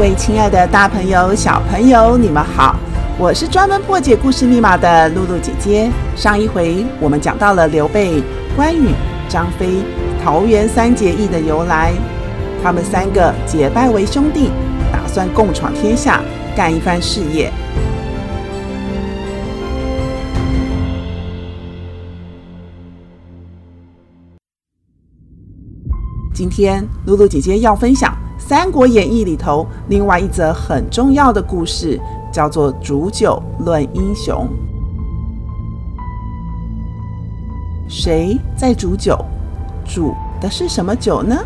各位亲爱的大朋友、小朋友，你们好！我是专门破解故事密码的露露姐姐。上一回我们讲到了刘备、关羽、张飞、桃园三结义的由来，他们三个结拜为兄弟，打算共闯天下，干一番事业。今天露露姐姐要分享。《三国演义》里头，另外一则很重要的故事叫做“煮酒论英雄”。谁在煮酒？煮的是什么酒呢？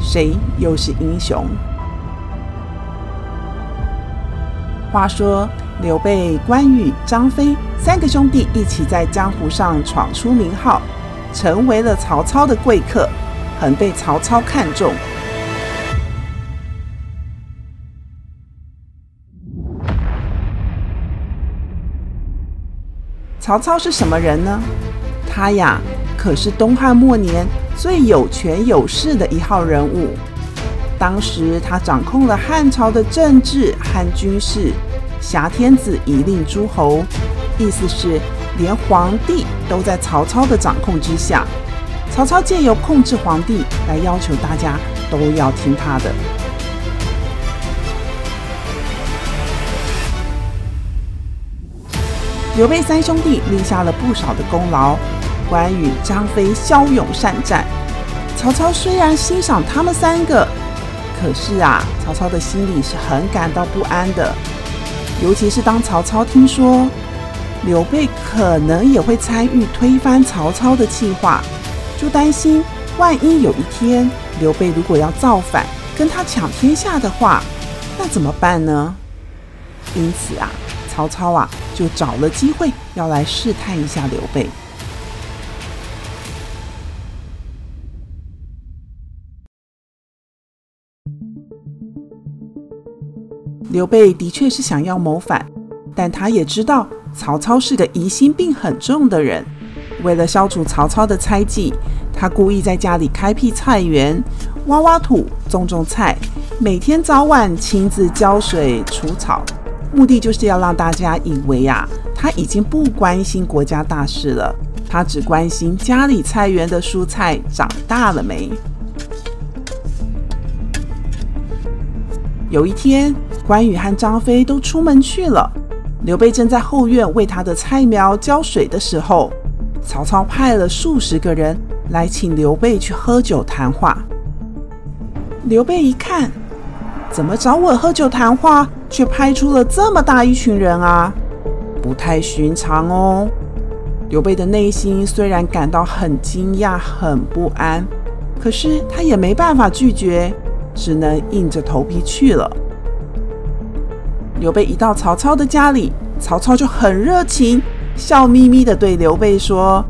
谁又是英雄？话说，刘备、关羽、张飞三个兄弟一起在江湖上闯出名号，成为了曹操的贵客，很被曹操看中。曹操是什么人呢？他呀，可是东汉末年最有权有势的一号人物。当时他掌控了汉朝的政治和军事，挟天子以令诸侯，意思是连皇帝都在曹操的掌控之下。曹操借由控制皇帝来要求大家都要听他的。刘备三兄弟立下了不少的功劳，关羽、张飞骁勇善战。曹操虽然欣赏他们三个，可是啊，曹操的心里是很感到不安的。尤其是当曹操听说刘备可能也会参与推翻曹操的计划，就担心万一有一天刘备如果要造反，跟他抢天下的话，那怎么办呢？因此啊。曹操啊，就找了机会要来试探一下刘备。刘备的确是想要谋反，但他也知道曹操是个疑心病很重的人。为了消除曹操的猜忌，他故意在家里开辟菜园，挖挖土，种种菜，每天早晚亲自浇水除草。目的就是要让大家以为啊，他已经不关心国家大事了，他只关心家里菜园的蔬菜长大了没。有一天，关羽和张飞都出门去了，刘备正在后院为他的菜苗浇水的时候，曹操派了数十个人来请刘备去喝酒谈话。刘备一看，怎么找我喝酒谈话？却派出了这么大一群人啊，不太寻常哦。刘备的内心虽然感到很惊讶、很不安，可是他也没办法拒绝，只能硬着头皮去了。刘备一到曹操的家里，曹操就很热情，笑眯眯地对刘备说：“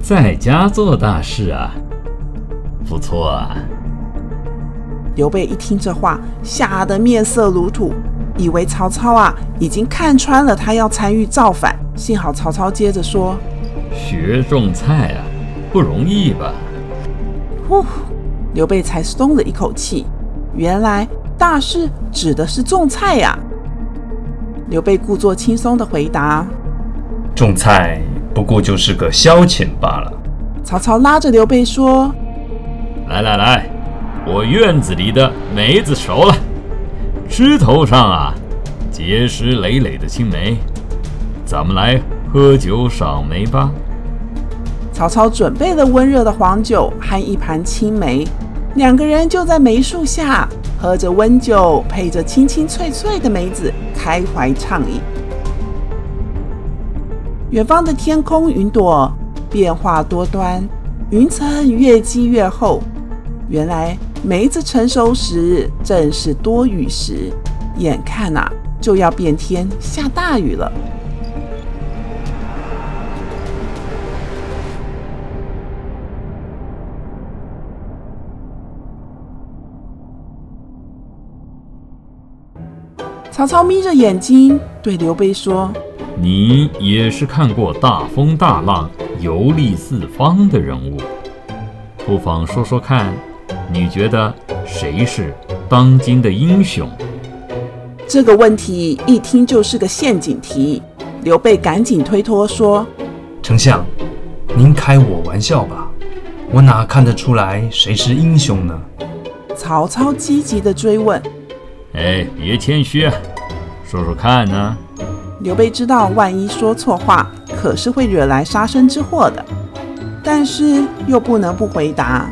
在家做大事啊，不错啊。”刘备一听这话，吓得面色如土。以为曹操啊已经看穿了他要参与造反，幸好曹操接着说：“学种菜啊，不容易吧？”呼，刘备才松了一口气。原来大事指的是种菜呀。刘备故作轻松的回答：“种菜不过就是个消遣罢了。”曹操拉着刘备说：“来来来，我院子里的梅子熟了。”枝头上啊，结实累累的青梅，咱们来喝酒赏梅吧。曹操准备了温热的黄酒和一盘青梅，两个人就在梅树下喝着温酒，配着清清脆脆的梅子，开怀畅饮。远方的天空云朵变化多端，云层越积越厚，原来梅子成熟时正是多雨时，眼看呐、啊、就要变天下大雨了。曹操眯着眼睛对刘备说：“你也是看过大风大浪、游历四方的人物，不妨说说看，你觉得谁是当今的英雄？”这个问题一听就是个陷阱题。刘备赶紧推脱说：“丞相，您开我玩笑吧，我哪看得出来谁是英雄呢？”曹操积极地追问。哎，别谦虚啊，说说看呢。刘备知道万一说错话，可是会惹来杀身之祸的，但是又不能不回答，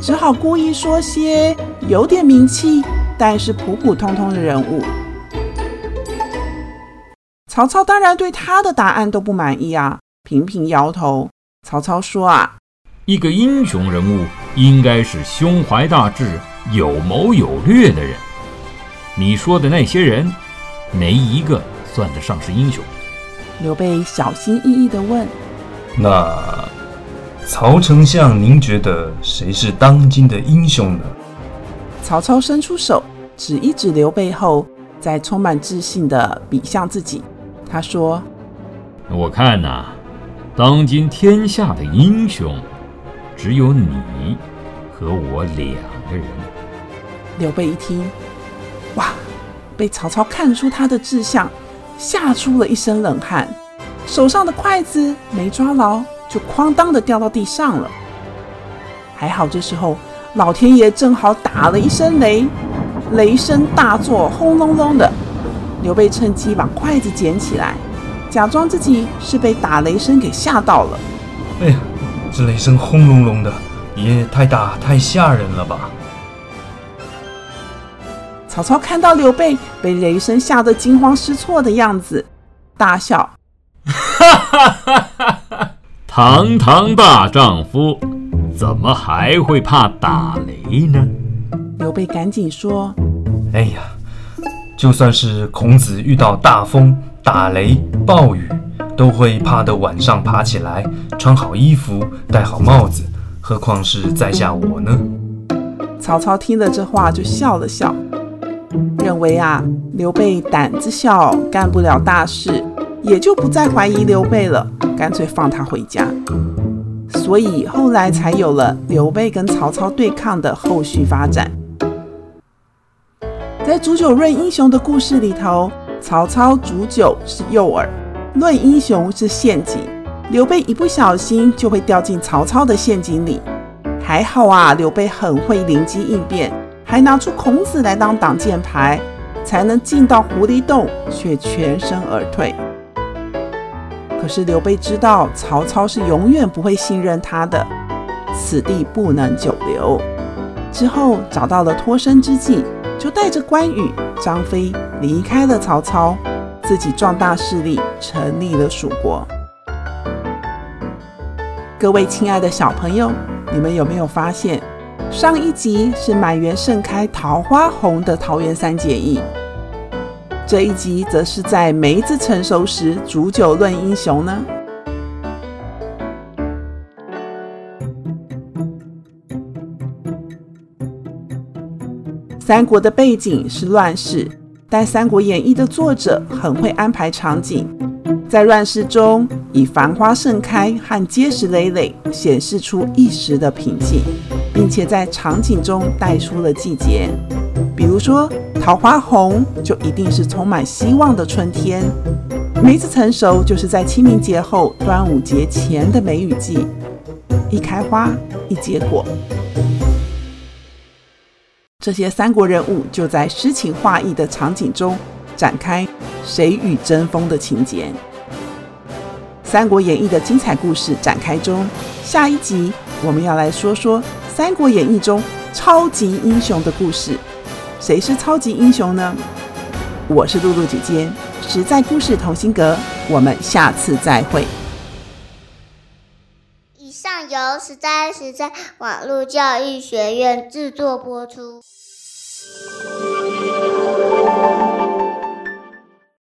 只好故意说些有点名气，但是普普通通的人物。曹操当然对他的答案都不满意啊，频频摇头。曹操说啊，一个英雄人物应该是胸怀大志、有谋有略的人。你说的那些人，没一个算得上是英雄？刘备小心翼翼地问：“那曹丞相，您觉得谁是当今的英雄呢？”曹操伸出手指一指刘备后，再充满自信地比向自己。他说：“我看呐、啊，当今天下的英雄，只有你和我两个人。”刘备一听。哇！被曹操看出他的志向，吓出了一身冷汗，手上的筷子没抓牢，就哐当的掉到地上了。还好这时候老天爷正好打了一声雷，雷声大作，轰隆隆的。刘备趁机把筷子捡起来，假装自己是被打雷声给吓到了。哎呀，这雷声轰隆隆的，也太大太吓人了吧！曹操看到刘备被雷声吓得惊慌失措的样子，大笑：“哈哈哈哈哈！堂堂大丈夫，怎么还会怕打雷呢？”刘备赶紧说：“哎呀，就算是孔子遇到大风、打雷、暴雨，都会怕得晚上爬起来，穿好衣服，戴好帽子，何况是在下我呢？”曹操听了这话，就笑了笑。认为啊，刘备胆子小，干不了大事，也就不再怀疑刘备了，干脆放他回家。所以后来才有了刘备跟曹操对抗的后续发展。在煮酒论英雄的故事里头，曹操煮酒是诱饵，论英雄是陷阱。刘备一不小心就会掉进曹操的陷阱里。还好啊，刘备很会灵机应变。还拿出孔子来当挡箭牌，才能进到狐狸洞，却全身而退。是刘备知道曹操是永远不会信任他的，此地不能久留。之后找到了脱身之计，就带着关羽、张飞离开了曹操，自己壮大势力，成立了蜀国。各位亲爱的小朋友，你们有没有发现？上一集是满园盛开桃花红的桃园三结义，这一集则是在梅子成熟时煮酒论英雄呢。三国的背景是乱世，但《三国演义》的作者很会安排场景，在乱世中以繁花盛开和结实累累显示出一时的平静。并且在场景中带出了季节，比如说桃花红就一定是充满希望的春天，梅子成熟就是在清明节后端午节前的梅雨季，一开花一结果。这些三国人物就在诗情画意的场景中展开谁与争锋的情节。《三国演义》的精彩故事展开中，下一集我们要来说说。《三国演义》中超级英雄的故事，谁是超级英雄呢？我是露露姐姐，实在故事同心阁，我们下次再会。以上。由实在实在网络教育学院制作播出。